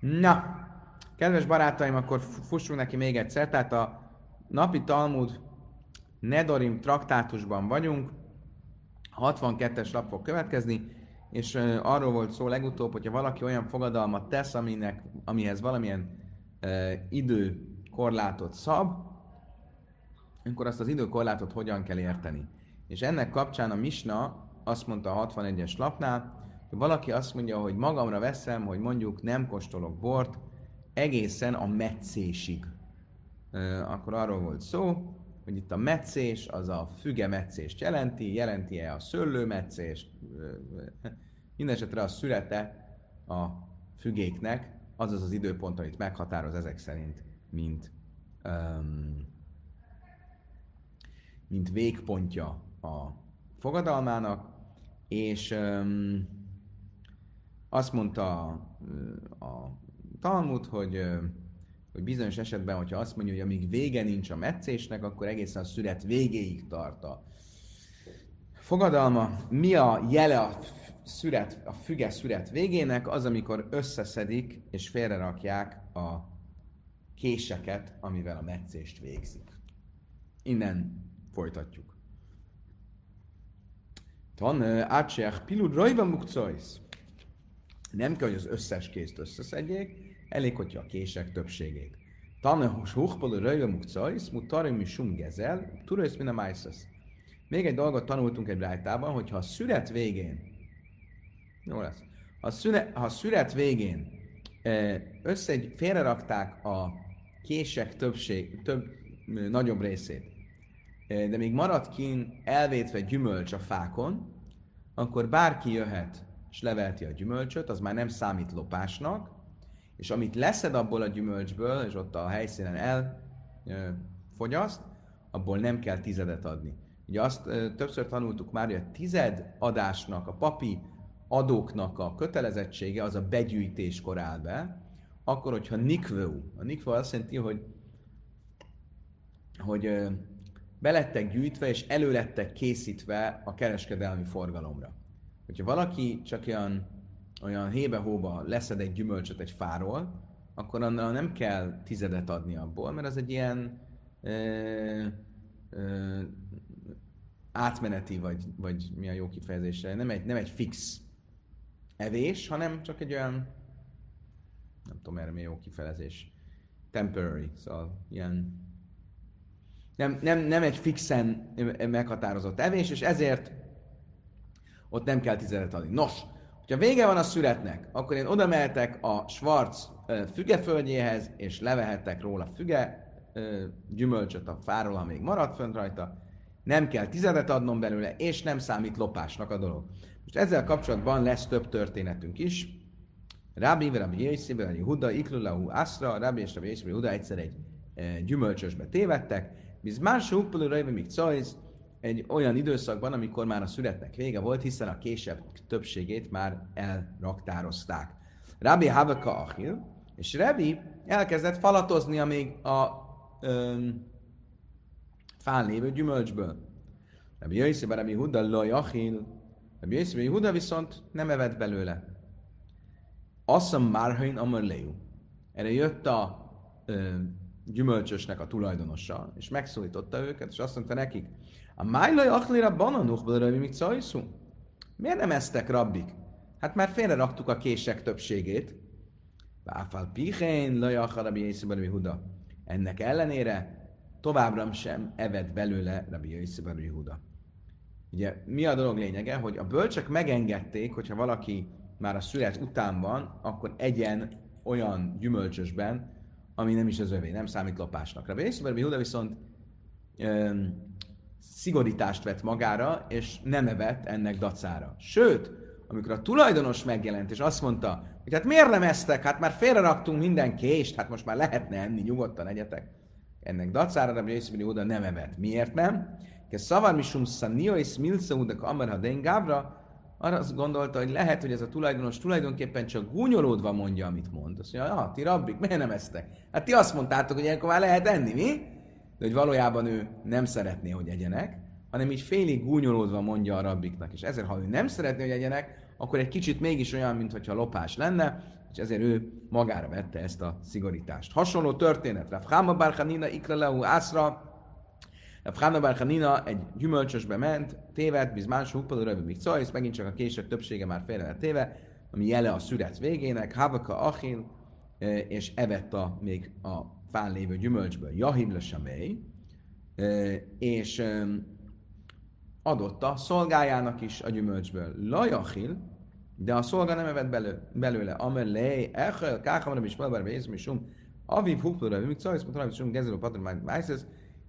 Na, kedves barátaim, akkor fussunk neki még egyszer. Tehát a napi Talmud Nedorim traktátusban vagyunk, 62-es lap fog következni, és arról volt szó legutóbb, hogyha valaki olyan fogadalmat tesz, aminek, amihez valamilyen uh, időkorlátot szab, akkor azt az időkorlátot hogyan kell érteni. És ennek kapcsán a Misna azt mondta a 61-es lapnál, valaki azt mondja, hogy magamra veszem, hogy mondjuk nem kóstolok bort egészen a meccésig. Akkor arról volt szó, hogy itt a meccés az a füge meccést jelenti, jelenti-e a szőlő meccést, mindesetre a születe a fügéknek, az az az időpont, amit meghatároz ezek szerint, mint, um, mint végpontja a fogadalmának, és um, azt mondta a Talmud, hogy, hogy bizonyos esetben, hogyha azt mondja, hogy amíg vége nincs a meccésnek, akkor egészen a szület végéig tart a fogadalma. Mi a jele a szület, a füge szület végének? Az, amikor összeszedik és félrerakják a késeket, amivel a meccést végzik. Innen folytatjuk. Tan ácsiach pilud rajva mukcojsz. Nem kell, hogy az összes készt összeszedjék, elég, hogyha a kések többségét. Tanehus huchpolő röjve mukcajsz, mutarim sum gezel, turajsz min a. Még egy dolgot tanultunk egy rájtában, hogy ha a szület végén, jó lesz, ha a, szület, ha a szület végén össze félrerakták a kések többség, több, nagyobb részét, de még maradt kín elvétve gyümölcs a fákon, akkor bárki jöhet és levelti a gyümölcsöt, az már nem számít lopásnak, és amit leszed abból a gyümölcsből, és ott a helyszínen elfogyaszt, abból nem kell tizedet adni. Ugye azt ö, többször tanultuk már, hogy a tized adásnak, a papi adóknak a kötelezettsége az a begyűjtéskor áll be, akkor, hogyha nikvő, a nikvő azt jelenti, hogy, hogy ö, belettek gyűjtve és elő lettek készítve a kereskedelmi forgalomra. Hogyha valaki csak olyan olyan hébe-hóba leszed egy gyümölcsöt egy fáról, akkor annál nem kell tizedet adni abból, mert az egy ilyen ö, ö, átmeneti, vagy, vagy mi a jó kifejezése, nem egy, nem egy fix evés, hanem csak egy olyan, nem tudom erre mi jó kifejezés, temporary, szóval ilyen nem, nem, nem egy fixen meghatározott evés, és ezért ott nem kell tizedet adni. Nos, ha vége van a születnek, akkor én oda mehetek a Schwarz fügeföldjéhez, és levehetek róla füge gyümölcsöt a fáról, ha még maradt fönt rajta. Nem kell tizedet adnom belőle, és nem számít lopásnak a dolog. Most ezzel kapcsolatban lesz több történetünk is. Rabbi, Rabbi Jézsi, Rabbi Huda, Iklulahu, Asra, Rabbi és Rabbi Jézsi, Huda egyszer egy gyümölcsösbe tévedtek. Biz más uppulő rajva, még egy olyan időszakban, amikor már a születnek vége volt, hiszen a késebb többségét már elraktározták. Rabbi Havaka Achil, és Rabbi elkezdett falatozni még a öm, fán lévő gyümölcsből. Rabbi Jöjszébe, Rabbi Huda, Loj Achil, Rabbi Jöjszébe, Huda viszont nem evett belőle. Asszam Marhain Amarleu. Erre jött a ö, gyümölcsösnek a tulajdonosa, és megszólította őket, és azt mondta nekik, a májlaj achlira bananuch belőle, mi szajszú? Miért nem eztek rabbik? Hát már félre raktuk a kések többségét. Váfal pichén, lajach rabbi Jézsibari Huda. Ennek ellenére továbbra sem evett belőle rabbi Jézsibari Huda. Ugye mi a dolog lényege, hogy a bölcsek megengedték, hogyha valaki már a szület után van, akkor egyen olyan gyümölcsösben, ami nem is az övé, nem számít lopásnak. Rabbi Jézsibari Huda viszont szigorítást vett magára, és nem evett ennek dacára. Sőt, amikor a tulajdonos megjelent, és azt mondta, hogy hát miért nem eztek, hát már félreraktunk minden kést, hát most már lehetne enni, nyugodtan egyetek. Ennek dacára Rabbi Yosef oda nem evett. Miért nem? Ke szavar misum szanio és smilsa udak amar hadén gávra, arra azt gondolta, hogy lehet, hogy ez a tulajdonos tulajdonképpen csak gúnyolódva mondja, amit mond. Azt mondja, ah, ti rabbik, miért nem eztek? Hát ti azt mondtátok, hogy ilyenkor már lehet enni, mi? de hogy valójában ő nem szeretné, hogy egyenek, hanem így félig gúnyolódva mondja a rabbiknak. És ezért, ha ő nem szeretné, hogy egyenek, akkor egy kicsit mégis olyan, mintha lopás lenne, és ezért ő magára vette ezt a szigorítást. Hasonló történet. Rav Hama Barchanina Ikraleu Ászra, Rav Hama Barchanina egy gyümölcsösbe ment, tévedt, bizmás húppaló rövid még szajsz, megint csak a kések többsége már félre lett téve, ami jele a szüret végének, Havaka Achil, eh, és evett a, még a fán lévő gyümölcsből. Jahim le eh, és adott a szolgájának is a gyümölcsből. Lajachil, de a szolga nem evett belő, belőle. Amelé, echel, káhamra, is malbar, bézm, és um, aviv, hukplóra, mik szajsz, mutra, és um, gezelő, patron,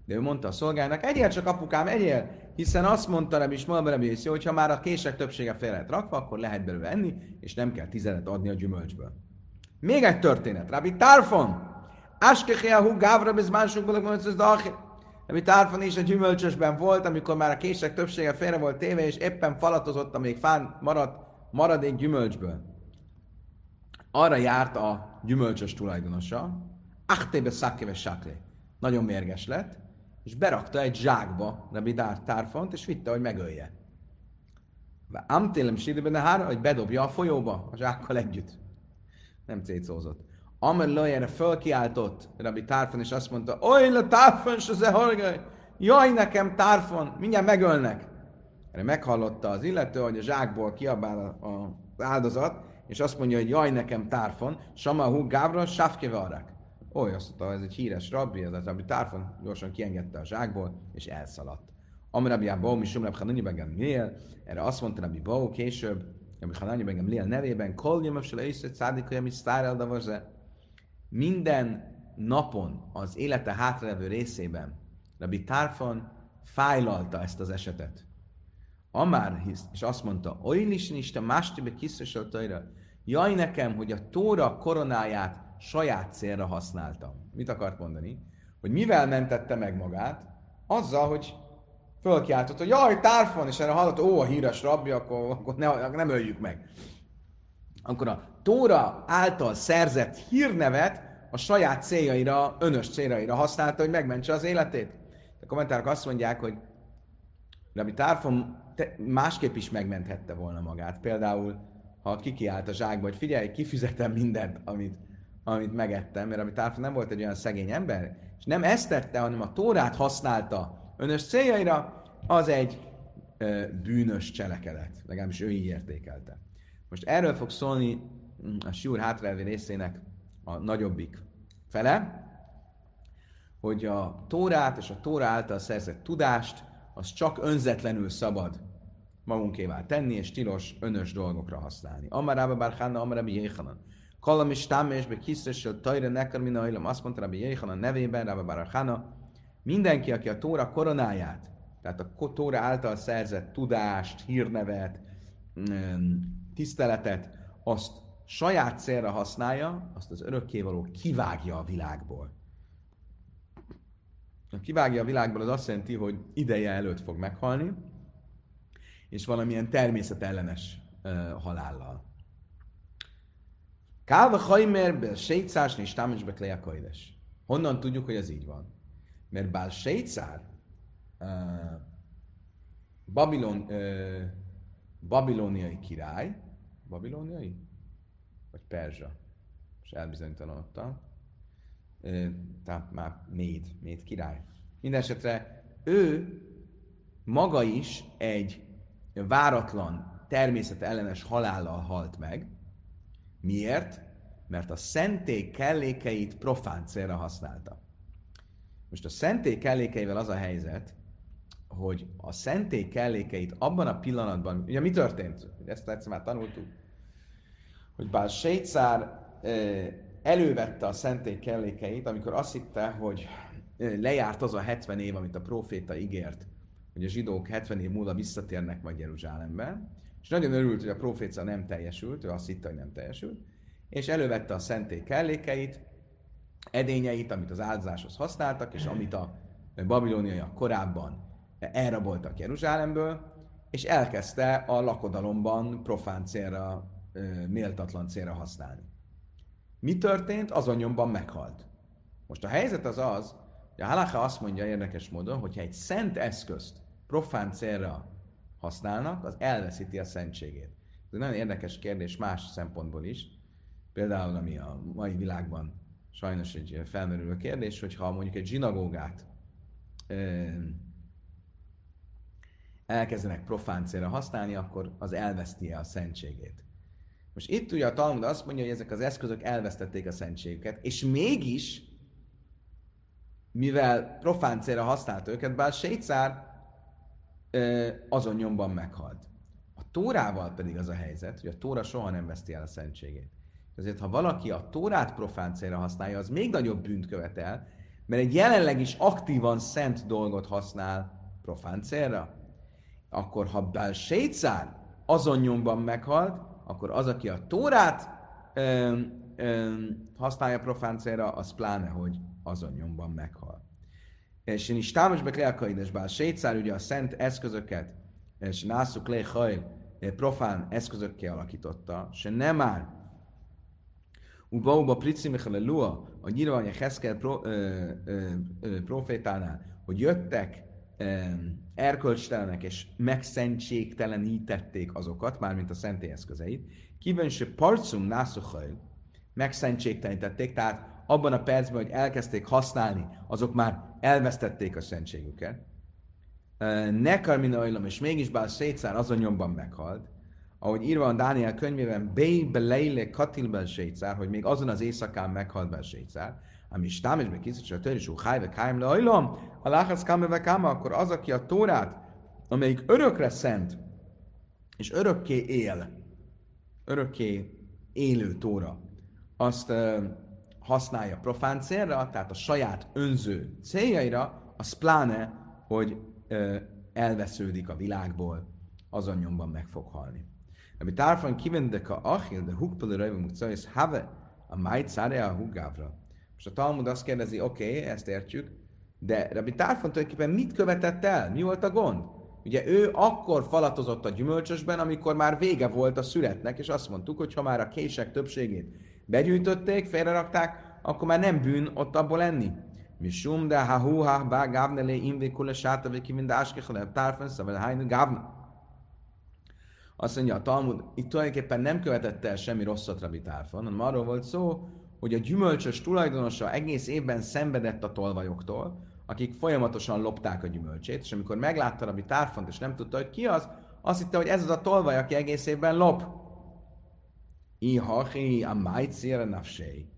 de ő mondta a szolgájának, egyél csak apukám, egyél, hiszen azt mondta Rabbi Ismael Rabbi hogy ha már a kések többsége fel lehet rakva, akkor lehet belőle enni, és nem kell tizenet adni a gyümölcsből. Még egy történet. Rabbi Tarfon, Askecheahu Gávra Bizmánsukból, hogy Rabbi Tarfon is a gyümölcsösben volt, amikor már a kések többsége félre volt téve, és éppen falatozott, amíg fán maradt maradék gyümölcsből. Arra járt a gyümölcsös tulajdonosa, Achtébe szakéve saklé. Nagyon mérges lett, és berakta egy zsákba Rabbi Tárfont, és vitte, hogy megölje. Amtélem sídebe nehár, hogy bedobja a folyóba a zsákkal együtt. Nem cécózott. Amel erre fölkiáltott Rabbi Tárfon, és azt mondta, oly le Tárfon, se ze jaj nekem Tárfon, mindjárt megölnek. Erre meghallotta az illető, hogy a zsákból kiabál az áldozat, és azt mondja, hogy jaj nekem tárfon, Samahu Gávra, Safkevarák. Oly, azt mondta, ez egy híres rabbi, ez a rabbi tárfon gyorsan kiengedte a zsákból, és elszaladt. Amrabi Abó, mi Sumrab Hanani Begem Liel, erre azt mondta Rabbi Bó később, Rabbi Hanani Begem Liel nevében, Kol Jömöv Sele Iszet Szádikoja, mi Sztárel Davaze. Minden napon az élete hátralevő részében Rabbi Tárfon fájlalta ezt az esetet. Amár hisz, és azt mondta, is Isten mástibe kiszösöltőre, jaj nekem, hogy a Tóra koronáját saját célra használtam. Mit akart mondani? Hogy mivel mentette meg magát? Azzal, hogy fölkiáltott, hogy jaj, tárfon, és erre hallott, ó, a híres rabbi, akkor, akkor ne, nem öljük meg. Akkor a Tóra által szerzett hírnevet a saját céljaira, önös céljaira használta, hogy megmentse az életét. A kommentárok azt mondják, hogy Rabbi Tárfon másképp is megmenthette volna magát. Például, ha kikiált a zsákba, hogy figyelj, kifizetem mindent, amit, amit megettem, mert amit Tárfa nem volt egy olyan szegény ember, és nem ezt tette, hanem a tórát használta önös céljaira, az egy ö, bűnös cselekedet. Legalábbis ő így értékelte. Most erről fog szólni mm, a Siúr hátraelvi részének a nagyobbik fele, hogy a tórát és a tóra által szerzett tudást, az csak önzetlenül szabad magunkévá tenni, és tilos önös dolgokra használni. Amarába bár Hanna, Amarábi Jéhanan. Kalam is támésbe kisztesül tajra nekar min ajlom. Azt mondta Rabbi Jéhanan nevében, Rába bár Hanna, mindenki, aki a Tóra koronáját, tehát a Tóra által szerzett tudást, hírnevet, mm, tiszteletet, azt saját célra használja, azt az örökkévaló kivágja a világból. A kivágja a világból az azt jelenti, hogy ideje előtt fog meghalni, és valamilyen természetellenes halállal. Kálva hajmerbe, sejtszás és támosbe klejakajdes. Honnan tudjuk, hogy ez így van? Mert bár sejtszár, uh, Babilon, uh, babiloniai király, babiloniai? Vagy perzsa? És elbizonytalanodtam. Uh, tehát már Méd, Méd király. Mindenesetre ő maga is egy váratlan, természetellenes halállal halt meg. Miért? Mert a szentély kellékeit profán célra használta. Most a szentély kellékeivel az a helyzet, hogy a szentély kellékeit abban a pillanatban, ugye mi történt? Ezt egyszer már tanultuk, hogy bár Sétszár elővette a szentély kellékeit, amikor azt hitte, hogy lejárt az a 70 év, amit a proféta ígért, hogy a zsidók 70 év múlva visszatérnek majd Jeruzsálembe, és nagyon örült, hogy a profécia nem teljesült, ő azt hitte, hogy nem teljesült, és elővette a szentély kellékeit, edényeit, amit az áldozáshoz használtak, és amit a babiloniaiak korábban elraboltak Jeruzsálemből, és elkezdte a lakodalomban profán célra, méltatlan célra használni. Mi történt? Azon nyomban meghalt. Most a helyzet az az, hogy a halacha azt mondja érdekes módon, hogyha egy szent eszközt profán célra használnak, az elveszíti a szentségét. Ez egy nagyon érdekes kérdés más szempontból is. Például, ami a mai világban sajnos egy felmerülő kérdés, hogyha mondjuk egy zsinagógát elkezdenek profán célra használni, akkor az elveszti-e a szentségét. Most itt ugye a Talmud azt mondja, hogy ezek az eszközök elvesztették a szentségüket, és mégis, mivel profán célra használt őket, bár Sécár azon nyomban meghalt. A Tórával pedig az a helyzet, hogy a Tóra soha nem veszti el a szentségét. Ezért, ha valaki a Tórát profán célra használja, az még nagyobb bűnt követel, mert egy jelenleg is aktívan szent dolgot használ profán célra. Akkor, ha Bál Sécár azon nyomban meghalt, akkor az, aki a Tórát ö, ö, használja profán célra, az pláne, hogy azon nyomban meghal. És én is támas be kleakaides, bár sétszár ugye a szent eszközöket, és nászuk le profán eszközökké alakította, se nem már Ubauba Prici Lua, a nyilványa Heszkel pro, profétánál, hogy jöttek ö, erkölcstelenek és megszentségtelenítették azokat, mármint a szentélyeszközeit, kíván se parcum nászuhajl, megszentségtelenítették, tehát abban a percben, hogy elkezdték használni, azok már elvesztették a szentségüket. Nekar min és mégis bár Szétszár azon nyomban meghalt, ahogy írva a Dániel könyvében, Bey beleile katilben Sécár, hogy még azon az éjszakán meghalt be Sécár, ami is támesbe készítse a törésú hájve kájm le ajlom, a láhasz kámeve káma, akkor az, aki a Tórát, amelyik örökre szent, és örökké él, örökké élő Tóra, azt használja profán célra, tehát a saját önző céljaira, az pláne, hogy uh, elvesződik a világból, azon nyomban meg fog halni. Rabbi Tarfon kivendek a achil, de hukpele rajva mukcajsz have a májt száre a hugávra. Most a Talmud azt kérdezi, oké, okay, ezt értjük, de Rabbi Tarfon tulajdonképpen mit követett el? Mi volt a gond? Ugye ő akkor falatozott a gyümölcsösben, amikor már vége volt a születnek, és azt mondtuk, hogy ha már a kések többségét begyűjtötték, félrerakták, akkor már nem bűn ott abból enni. Misum de ha hu ha bá gávne lé imvé kule sáta viki mind áskechele tárfen szavel hájnu gávne. Azt mondja a Talmud, itt tulajdonképpen nem követette el semmi rosszat Rabbi Tárfon, hanem arról volt szó, hogy a gyümölcsös tulajdonosa egész évben szenvedett a tolvajoktól, akik folyamatosan lopták a gyümölcsét, és amikor meglátta Rabbi Tárfont, és nem tudta, hogy ki az, azt hitte, hogy ez az a tolvaj, aki egész évben lop. Ihachi a májcére nafsei.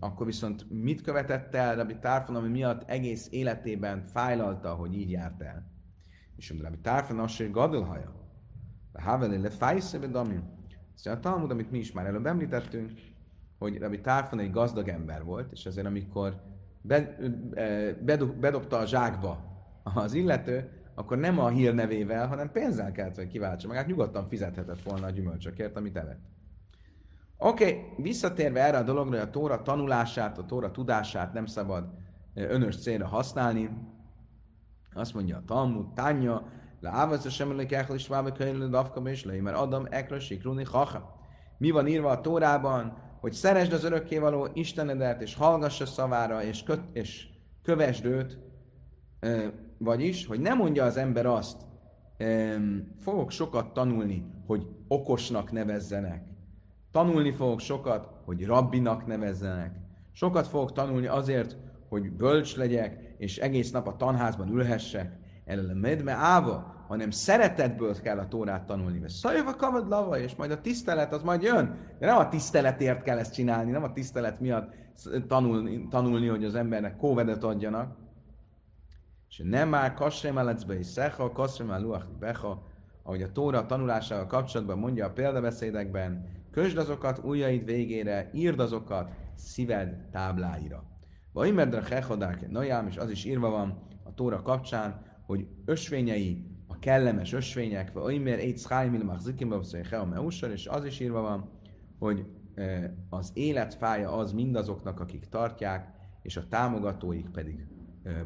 Akkor viszont mit követett el Rabbi Tárfon, ami miatt egész életében fájlalta, hogy így járt el? És Rabbi Tárfon azt, hogy gadulhaja. Havele le fejsze damim. Ez a Talmud, amit mi is már előbb említettünk, hogy Rabbi Tárfon egy gazdag ember volt, és ezért amikor bedobta a zsákba az illető, akkor nem a hírnevével, hanem pénzzel kellett, hogy kiváltsa magát, nyugodtan fizethetett volna a gyümölcsökért, amit evett. Oké, okay, visszatérve erre a dologra, hogy a Tóra tanulását, a Tóra tudását nem szabad önös célra használni, azt mondja a Talmud, Tánya, Leávasz a semmelek echel is vábe könyvlő dafka és mert Adam ekra sikruni hacha. Mi van írva a Tórában, hogy szeresd az örökkévaló Istenedet, és hallgass a szavára, és, köt, és kövesd őt, vagyis, hogy nem mondja az ember azt, fogok sokat tanulni, hogy okosnak nevezzenek. Tanulni fogok sokat, hogy rabbinak nevezzenek. Sokat fogok tanulni azért, hogy bölcs legyek, és egész nap a tanházban ülhessek elele medme áva, hanem szeretetből kell a Tórát tanulni. Mert szajva kavad lava, és majd a tisztelet az majd jön. De nem a tiszteletért kell ezt csinálni, nem a tisztelet miatt tanulni, tanulni hogy az embernek kóvedet adjanak. És nem már kasrém elecbe is szecha, kasrém el luach becha, ahogy a Tóra tanulásával kapcsolatban mondja a példabeszédekben, kösd azokat ujjaid végére, írd azokat szíved tábláira. Vagy merdre hechodák najám, és az is írva van a Tóra kapcsán, hogy ösvényei a kellemes ösvények, vagy olyan egy szhájmil machzikim és az is írva van, hogy az életfája az mindazoknak, akik tartják, és a támogatóik pedig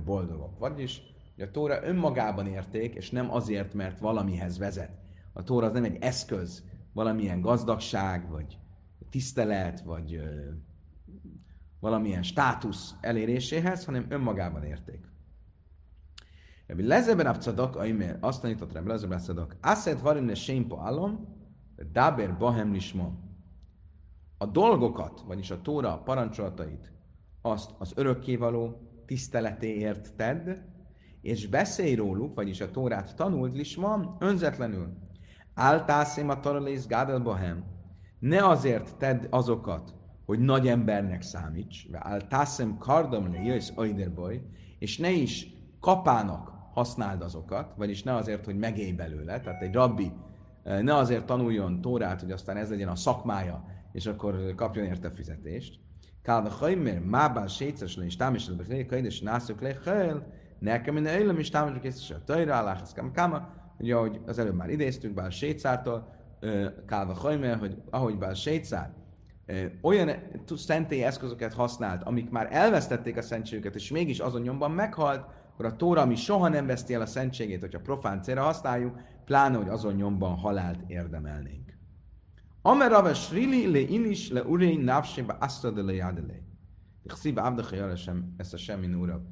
boldogok. Vagyis, a Tóra önmagában érték, és nem azért, mert valamihez vezet. A Tóra az nem egy eszköz, valamilyen gazdagság, vagy tisztelet, vagy valamilyen státusz eléréséhez, hanem önmagában érték. Rabbi Lezeben Abcadok, Aimer, azt tanított Rabbi Lezeben Abcadok, Aszed varin le sémpo alom, Daber Bahem Lismon. A dolgokat, vagyis a Tóra parancsolatait, azt az örökkévaló tiszteletéért tedd, és beszélj róluk, vagyis a Tórát tanult Lismon önzetlenül. Áltászém a Taralész Gádel Bahem. Ne azért tedd azokat, hogy nagy embernek számíts, áltászem kardam le jössz és ne is kapának használd azokat, vagyis ne azért, hogy megélj belőle, tehát egy rabbi ne azért tanuljon Tórát, hogy aztán ez legyen a szakmája, és akkor kapjon érte fizetést. Kálva hajmér, mábál séces le, és hogy le, és nászok le, hajl, nekem minden élem, és támisod, és a tajra, állás, káma, ugye, ahogy az előbb már idéztünk, bár sétszártól, Kálva hajmér, hogy ahogy bár sétszár, olyan szentély eszközöket használt, amik már elvesztették a szentségüket, és mégis azon nyomban meghalt, akkor a Tóra, ami soha nem veszti el a szentségét, hogyha profán célra használjuk, pláne, hogy azon nyomban halált érdemelnénk. Amerave srili le ilis le urein asta de le jadele. Ichsziba abda sem, ezt a semmi úrab.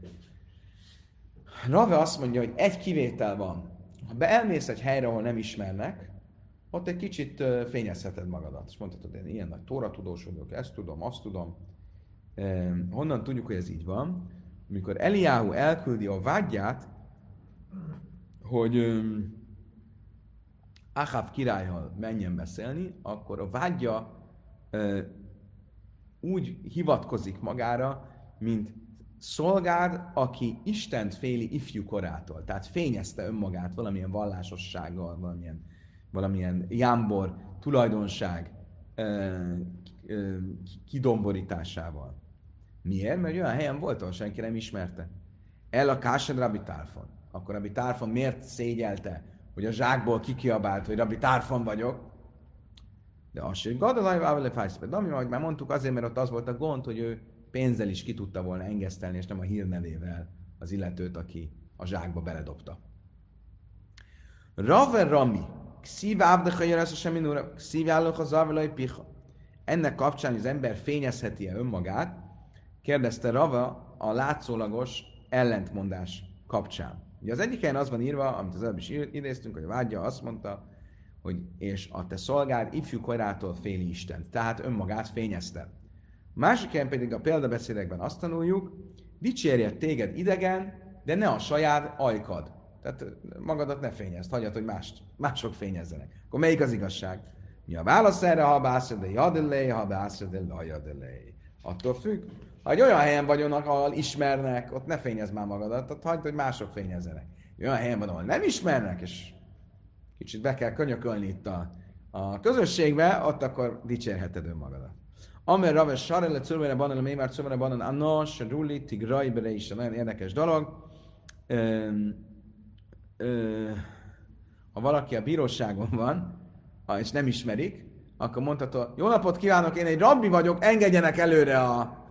Rave azt mondja, hogy egy kivétel van. Ha beelmész egy helyre, ahol nem ismernek, ott egy kicsit fényezheted magadat. És mondhatod, én ilyen nagy tóratudós vagyok, ezt tudom, azt tudom. Honnan tudjuk, hogy ez így van? Amikor Eliáhu elküldi a vágyját, hogy Achav királyhal menjen beszélni, akkor a vágyja úgy hivatkozik magára, mint szolgád, aki Istent féli ifjú korától. Tehát fényezte önmagát valamilyen vallásossággal, valamilyen, valamilyen jámbor tulajdonság kidomborításával. Miért? Mert olyan helyen volt, ahol senki nem ismerte. El a Kásed Rabbi Tárfon. Akkor Rabbi Tárfon miért szégyelte, hogy a zsákból kikiabált, hogy Rabbi Tárfon vagyok? De az sem gadolaj vávele. De ami ahogy már mondtuk, azért, mert ott az volt a gond, hogy ő pénzzel is ki tudta volna engesztelni, és nem a hírnevével az illetőt, aki a zsákba beledobta. Rave Rami, szív ábdecha jöressz a semmi nura, szív a piha. Ennek kapcsán az ember fényezheti-e önmagát, kérdezte Rava a látszólagos ellentmondás kapcsán. Ugye az egyik helyen az van írva, amit az előbb is idéztünk, hogy a vágya azt mondta, hogy és a te szolgád ifjú korától féli Isten, tehát önmagát fényezte. Másik helyen pedig a példabeszédekben azt tanuljuk, dicsérje téged idegen, de ne a saját ajkad. Tehát magadat ne fényezd, hagyjad, hogy mást, mások fényezzenek. Akkor melyik az igazság? Mi a válasz erre, ha bászod, de jadelé, ha bászod, de lajadelé. Attól függ, ha egy olyan helyen vagyok, ahol ismernek, ott ne fényezz már magadat, ott hagyd, hogy mások fényezzenek. Olyan helyen van, ahol nem ismernek, és kicsit be kell könyökölni itt a, a közösségbe, ott akkor dicsérheted önmagadat. Amer Raves Sarele Cörmere Banan, Mémár Cörmere Banan, Annos, Ruli, Tigrai, Bere is, nagyon érdekes dolog. Ö, ö, ha valaki a bíróságon van, és nem ismerik, akkor mondható, jó napot kívánok, én egy rabbi vagyok, engedjenek előre a,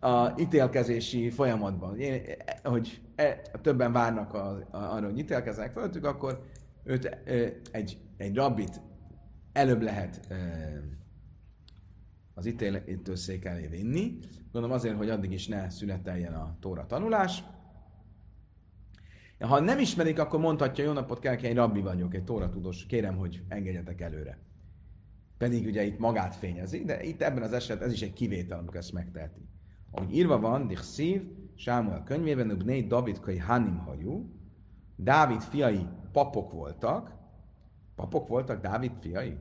a ítélkezési folyamatban. Én, hogy e, többen várnak a, a, arra, hogy ítélkeznek fölöttük, akkor őt, e, egy, egy rabbit előbb lehet e, az ítélítőszék elé vinni. Gondolom azért, hogy addig is ne szüneteljen a tóra tanulás. Ha nem ismerik, akkor mondhatja, jó napot kell, egy rabbi vagyok, egy tóra tudós, kérem, hogy engedjetek előre. Pedig ugye itt magát fényezi, de itt ebben az esetben ez is egy kivétel, amikor ezt megteheti. Ahogy írva van, Dichszív, Sámuel könyvében, Ubnei David kai Hanim hajú, Dávid fiai papok voltak. Papok voltak Dávid fiai?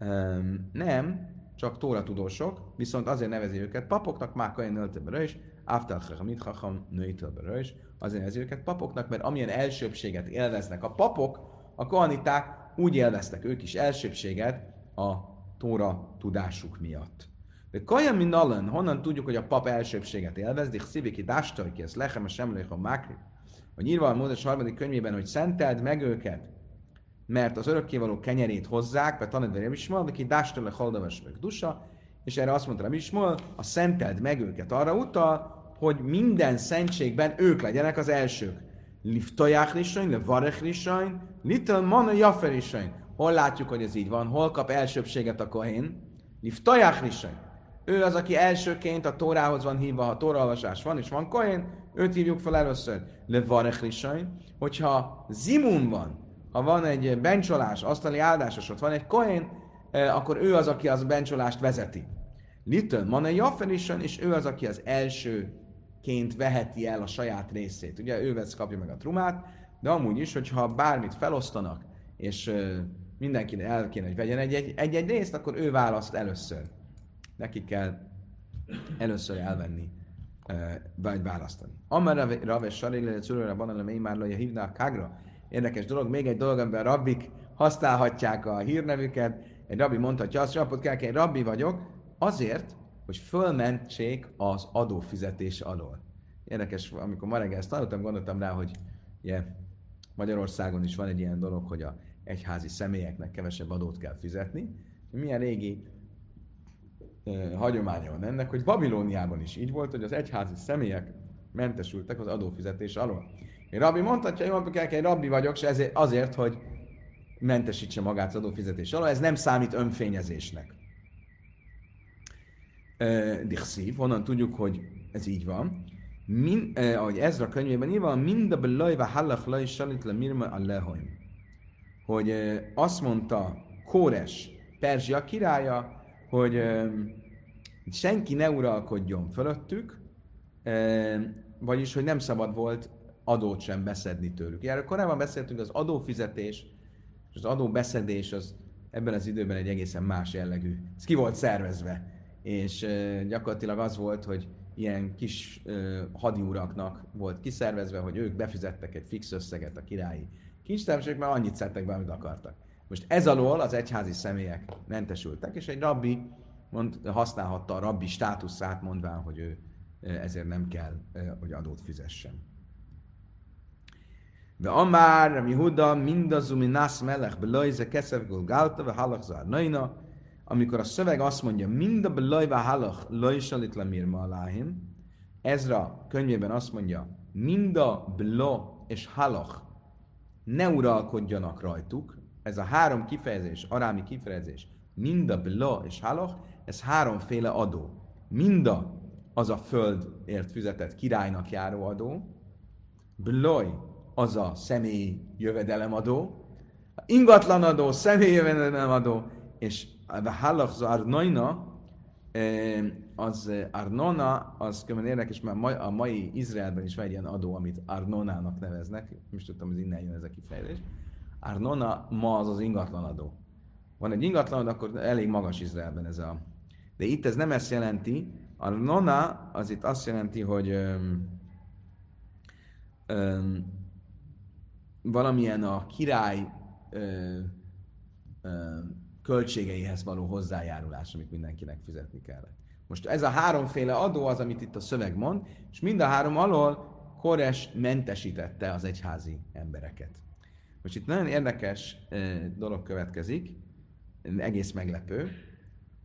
Um, nem, csak Tóra tudósok, viszont azért nevezi őket papoknak, már Kajan Nöltebere is, Aftal Chachamit Chacham Nőitebere is, azért nevezi őket papoknak, mert amilyen elsőbséget élveznek a papok, a kohaniták úgy élveztek ők is elsőbséget a Tóra tudásuk miatt. De kaja min nalen, honnan tudjuk, hogy a pap elsőbséget élvez, de szíviki dástai ki, ez lechem a semlék a mákri. A Mózes harmadik könyvében, hogy szenteld meg őket, mert az örökkévaló kenyerét hozzák, mert tanad a Ismol, de ki dástai le haldaves meg dusa, és erre azt mondta Ismol, a szenteld meg őket arra utal, hogy minden szentségben ők legyenek az elsők. Liftaják lisain, le varech lisain, little mana jafer Hol látjuk, hogy ez így van? Hol kap elsőbséget a kohén? Liftaják lisain ő az, aki elsőként a Tórához van hívva, ha Tóraolvasás van, és van Kohen, őt hívjuk fel először. Le Varech Hogyha Zimun van, ha van egy bencsolás, asztali áldásos, ott van egy kohen, akkor ő az, aki az bencsolást vezeti. Little Mane Jaffelison, és ő az, aki az elsőként veheti el a saját részét. Ugye ő vesz, kapja meg a trumát, de amúgy is, hogyha bármit felosztanak, és mindenki el kéne, hogy vegyen egy-egy részt, akkor ő választ először. Neki kell először elvenni, vagy választani. Amara Rave Sarilele Curőre Banale már hívná a Kágra. Érdekes dolog, még egy dolog, amiben rabbik használhatják a hírnevüket. Egy rabbi mondhatja azt, hogy kell, én rabbi vagyok, azért, hogy fölmentsék az adófizetés alól. Érdekes, amikor ma reggel ezt tanultam, gondoltam rá, hogy yeah, Magyarországon is van egy ilyen dolog, hogy a egyházi személyeknek kevesebb adót kell fizetni. Milyen régi hagyománya van ennek, hogy Babilóniában is így volt, hogy az egyházi személyek mentesültek az adófizetés alól. Én rabbi mondhatja, jól kell, én rabbi vagyok, és ezért, azért, hogy mentesítse magát az adófizetés alól, ez nem számít önfényezésnek. Dichszív, honnan tudjuk, hogy ez így van. Min, eh, ahogy Ezra könyvében írva, mind a belajva hallach laj salit le mirma a lehoim. Hogy eh, azt mondta Kóres, Perzsia királya, hogy eh, senki ne uralkodjon fölöttük, eh, vagyis, hogy nem szabad volt adót sem beszedni tőlük. Erről korábban beszéltünk, az adófizetés és az adóbeszedés az ebben az időben egy egészen más jellegű. Ez ki volt szervezve. És eh, gyakorlatilag az volt, hogy ilyen kis uh, hadiuraknak volt kiszervezve, hogy ők befizettek egy fix összeget a királyi kincstárosok, mert annyit szedtek be, amit akartak. Most ez alól az egyházi személyek mentesültek, és egy rabbi mond, használhatta a rabbi státuszát, mondván, hogy ő ezért nem kell, hogy adót fizessen. De amár, mi huda, mindazumi nász melech belajze keszev gulgálta, ve halak naina, amikor a szöveg azt mondja, mind a belajvá halach lajsalit lemirma aláhim, Ezra könyvében azt mondja, mind a blo és halach ne uralkodjanak rajtuk, ez a három kifejezés, arámi kifejezés, mind a blo és halach, ez háromféle adó. Minda az a földért fizetett királynak járó adó, bloj az a személyi jövedelemadó, ingatlanadó, személyi jövedelemadó, és a halach Arnoina, az Arnona, az különben érdekes, mert a mai Izraelben is van egy ilyen adó, amit Arnonának neveznek, most tudtam, hogy innen jön ez a kifejezés. Arnona ma az az ingatlan adó. Van egy ingatlan, akkor elég magas Izraelben ez a... De itt ez nem ezt jelenti. Arnona az itt azt jelenti, hogy öm, öm, valamilyen a király öm, öm, költségeihez való hozzájárulás, amit mindenkinek fizetni kellett. Most ez a háromféle adó az, amit itt a szöveg mond, és mind a három alól Kores mentesítette az egyházi embereket. Most itt nagyon érdekes dolog következik, egész meglepő,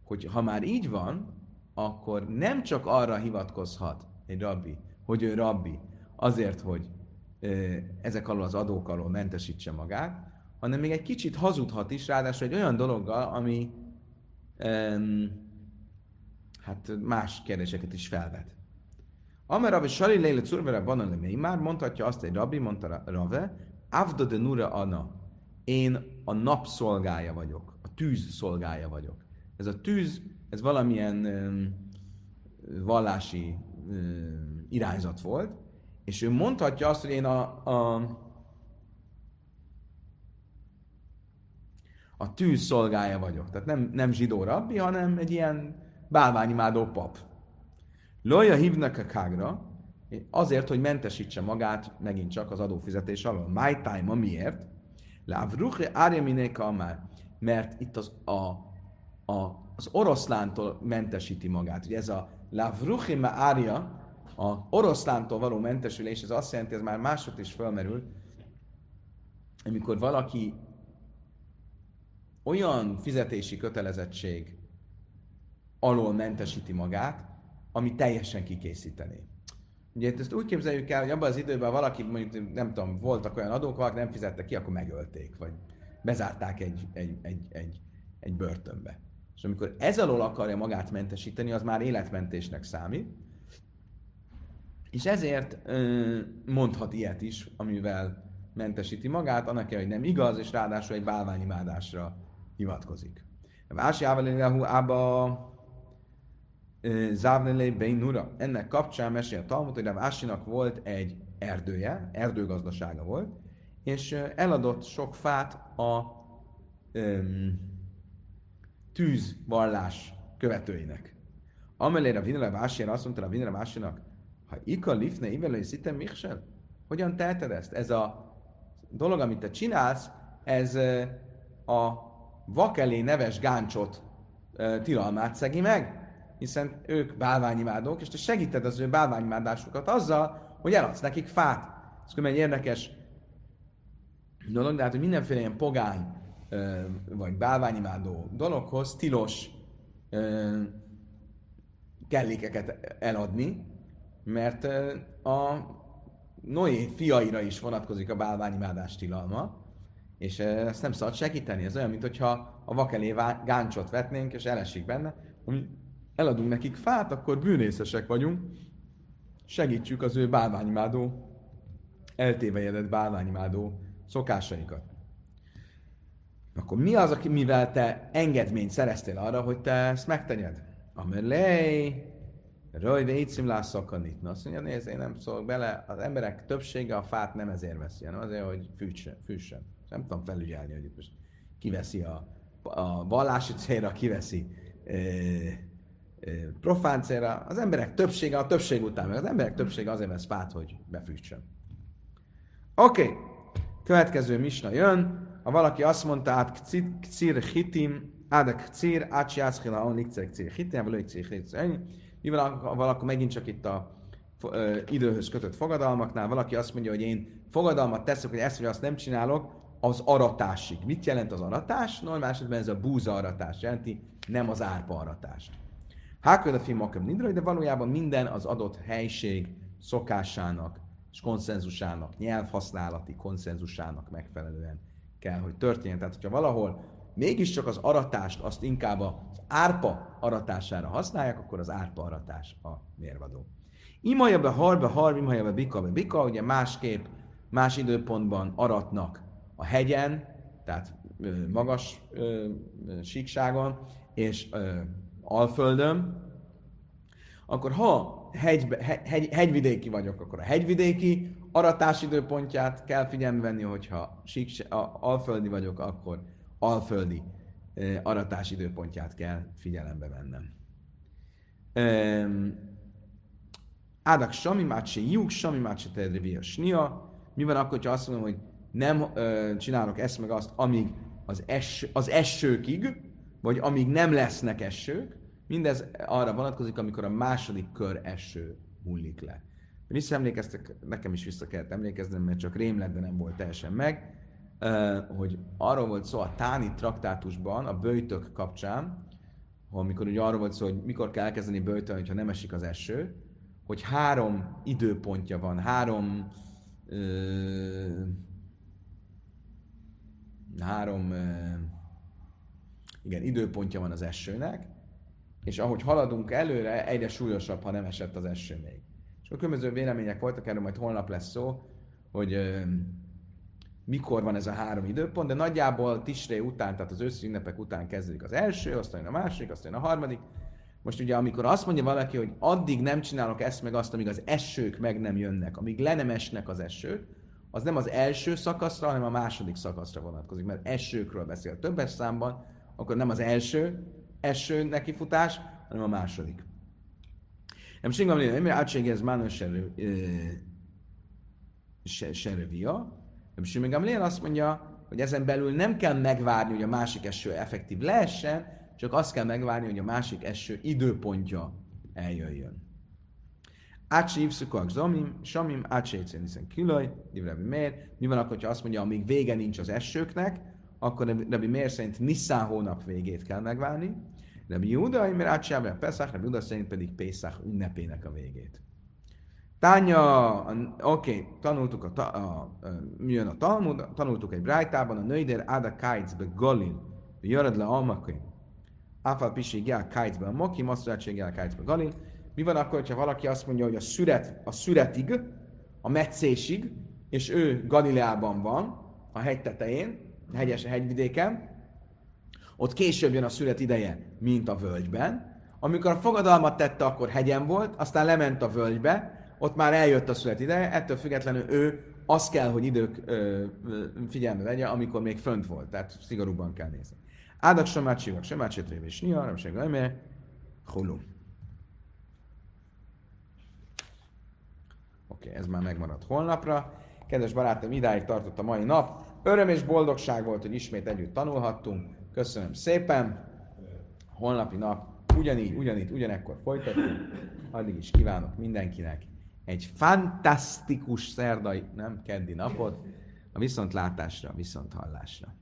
hogy ha már így van, akkor nem csak arra hivatkozhat egy rabbi, hogy ő rabbi, azért, hogy ezek alól az adók alól mentesítse magát, hanem még egy kicsit hazudhat is, ráadásul egy olyan dologgal, ami um, hát más kérdéseket is felvet. Amer Rabbi Sari Leile Curvere Banale már mondhatja azt egy rabbi, mondta Rave, Avda de Nura Ana, én a nap szolgája vagyok, a tűz szolgája vagyok. Ez a tűz, ez valamilyen vallási irányzat volt, és ő mondhatja azt, hogy én a, a a tűz szolgája vagyok. Tehát nem, nem zsidó rabbi, hanem egy ilyen bálványimádó pap. Loja hívnak a kágra, azért, hogy mentesítse magát megint csak az adófizetés alól. My time, miért? Lavruche árja már, mert itt az, a, a, az oroszlántól mentesíti magát. Ugye ez a lavruche ma árja, a oroszlántól való mentesülés, ez azt jelenti, ez már másod is felmerül, amikor valaki olyan fizetési kötelezettség alól mentesíti magát, ami teljesen kikészítené. Ugye ezt úgy képzeljük el, hogy abban az időben valaki, mondjuk nem tudom, voltak olyan adók, valaki nem fizette ki, akkor megölték, vagy bezárták egy, egy, egy, egy, egy börtönbe. És amikor ez alól akarja magát mentesíteni, az már életmentésnek számít. És ezért mondhat ilyet is, amivel mentesíti magát, annak hogy nem igaz, és ráadásul egy bálványimádásra hivatkozik. Vási Ába Závnelé Beinura. Ennek kapcsán mesél a Talmud, hogy Vásinak volt egy erdője, erdőgazdasága volt, és eladott sok fát a um, tűzvallás követőinek. Amelére a Vinele Vásira azt mondta a Vinele Vásinak, ha Ika Lifne Ivelő Szitem Michel, hogyan teheted ezt? Ez a dolog, amit te csinálsz, ez a vakelé neves gáncsot tilalmát szegi meg, hiszen ők bálványimádók, és te segíted az ő bálványimádásukat azzal, hogy eladsz nekik fát. Ez egy érdekes dolog, de hát, hogy mindenféle ilyen pogány vagy bálványimádó dologhoz tilos kellékeket eladni, mert a Noé fiaira is vonatkozik a bálványimádás tilalma, és ezt nem szabad segíteni. Ez olyan, mintha a vakelé gáncsot vetnénk, és elesik benne, hogy eladunk nekik fát, akkor bűnészesek vagyunk, segítsük az ő bálványimádó, eltévejedett bálványimádó szokásaikat. Akkor mi az, aki, mivel te engedményt szereztél arra, hogy te ezt megtegyed? Amelé, Raj, vécim lászakanit. Na azt mondja, nézd, én nem szólok bele, az emberek többsége a fát nem ezért veszi, hanem azért, hogy fűtsön. fűtsön. Nem tudom felügyelni, hogy most kiveszi a, a vallási célra, kiveszi e, profán célra. Az emberek többsége, a többség után, meg az emberek többsége azért vesz fát, hogy befűtsön. Oké, okay. következő misna jön. Ha valaki azt mondta, át kcir hitim, ádek kcir, ácsiászkila, on likcer kcir hitim, vagy kcir hitim, mivel valaki megint csak itt a időhöz kötött fogadalmaknál, valaki azt mondja, hogy én fogadalmat teszek, hogy ezt vagy azt nem csinálok, az aratásig. Mit jelent az aratás? Normál esetben ez a búza aratás jelenti, nem az árpa aratást. Háköd a film akem nidra, de valójában minden az adott helység szokásának és konszenzusának, nyelvhasználati konszenzusának megfelelően kell, hogy történjen. Tehát, hogyha valahol mégiscsak az aratást azt inkább az árpa aratására használják, akkor az árpa aratás a mérvadó. Imaja be harbe har, imaja be bika be bika, ugye másképp, más időpontban aratnak a hegyen, tehát magas ö, síkságon, és ö, alföldön, akkor ha hegybe, hegy, hegyvidéki vagyok, akkor a hegyvidéki aratás időpontját kell figyelme venni, hogyha sík, a, alföldi vagyok, akkor alföldi uh, aratás időpontját kell figyelembe vennem. Ádak sami mácsi juk, sami mácsi tedrevi a. Mi van akkor, ha azt mondom, hogy nem uh, csinálok ezt meg azt, amíg az, es, az esőkig, vagy amíg nem lesznek esők. Mindez arra vonatkozik, amikor a második kör eső hullik le. Visszaemlékeztek, nekem is vissza kellett emlékeznem, mert csak rém lett, de nem volt teljesen meg hogy arról volt szó a Táni traktátusban, a bőjtök kapcsán, amikor ugye arról volt szó, hogy mikor kell elkezdeni bőjtölni, ha nem esik az eső, hogy három időpontja van, három ö, három ö, igen, időpontja van az esőnek, és ahogy haladunk előre, egyre súlyosabb, ha nem esett az eső még. És a különböző vélemények voltak, erről majd holnap lesz szó, hogy ö, mikor van ez a három időpont, de nagyjából Tisré után, tehát az őszi ünnepek után kezdődik az első, aztán a második, aztán a harmadik. Most ugye, amikor azt mondja valaki, hogy addig nem csinálok ezt meg azt, amíg az esők meg nem jönnek, amíg le nem esnek az esők, az nem az első szakaszra, hanem a második szakaszra vonatkozik, mert esőkről beszél többes számban, akkor nem az első eső nekifutás, hanem a második. Nem singam léne, mert átségez mános serevia, Rabbi Shimon Gamliel azt mondja, hogy ezen belül nem kell megvárni, hogy a másik eső effektív leessen, csak azt kell megvárni, hogy a másik eső időpontja eljöjjön. Ácsi ivszukak zomim, samim, ácsi hiszen külaj, Rabbi Mér. Mi van akkor, ha azt mondja, amíg vége nincs az esőknek, akkor Rabbi Mér szerint Nisszán hónap végét kell megvárni. Rabbi Júda, mert ácsi Pesach, Rabbi Júda szerint pedig Pesach ünnepének a végét. Tánya, oké, okay, tanultuk a, a, a, mi jön a Talmud, tanultuk egy brájtában, a nőider Ada Kaicbe Galil, jöred le Almakai. Áfal Pisi Gál Kaicbe a Moki, Maszturátség Gál Kaicbe Galil. Mi van akkor, ha valaki azt mondja, hogy a szüret, a szüretig, a meccésig, és ő Galileában van, a hegy tetején, a hegyes hegyvidéken, ott később jön a szület ideje, mint a völgyben. Amikor a fogadalmat tette, akkor hegyen volt, aztán lement a völgybe, ott már eljött a szület ideje, ettől függetlenül ő azt kell, hogy idők ö, ö, figyelme vegye, amikor még fönt volt, tehát szigorúban kell nézni. Ádak somát sivak, somát sétrév és nia, nem hulum. Oké, okay, ez már megmaradt holnapra. Kedves barátom, idáig tartott a mai nap. Öröm és boldogság volt, hogy ismét együtt tanulhattunk. Köszönöm szépen. Holnapi nap ugyanígy, ugyanígy, ugyanekkor folytatjuk. Addig is kívánok mindenkinek egy fantasztikus szerdai, nem keddi napot, a viszontlátásra, viszonthallásra.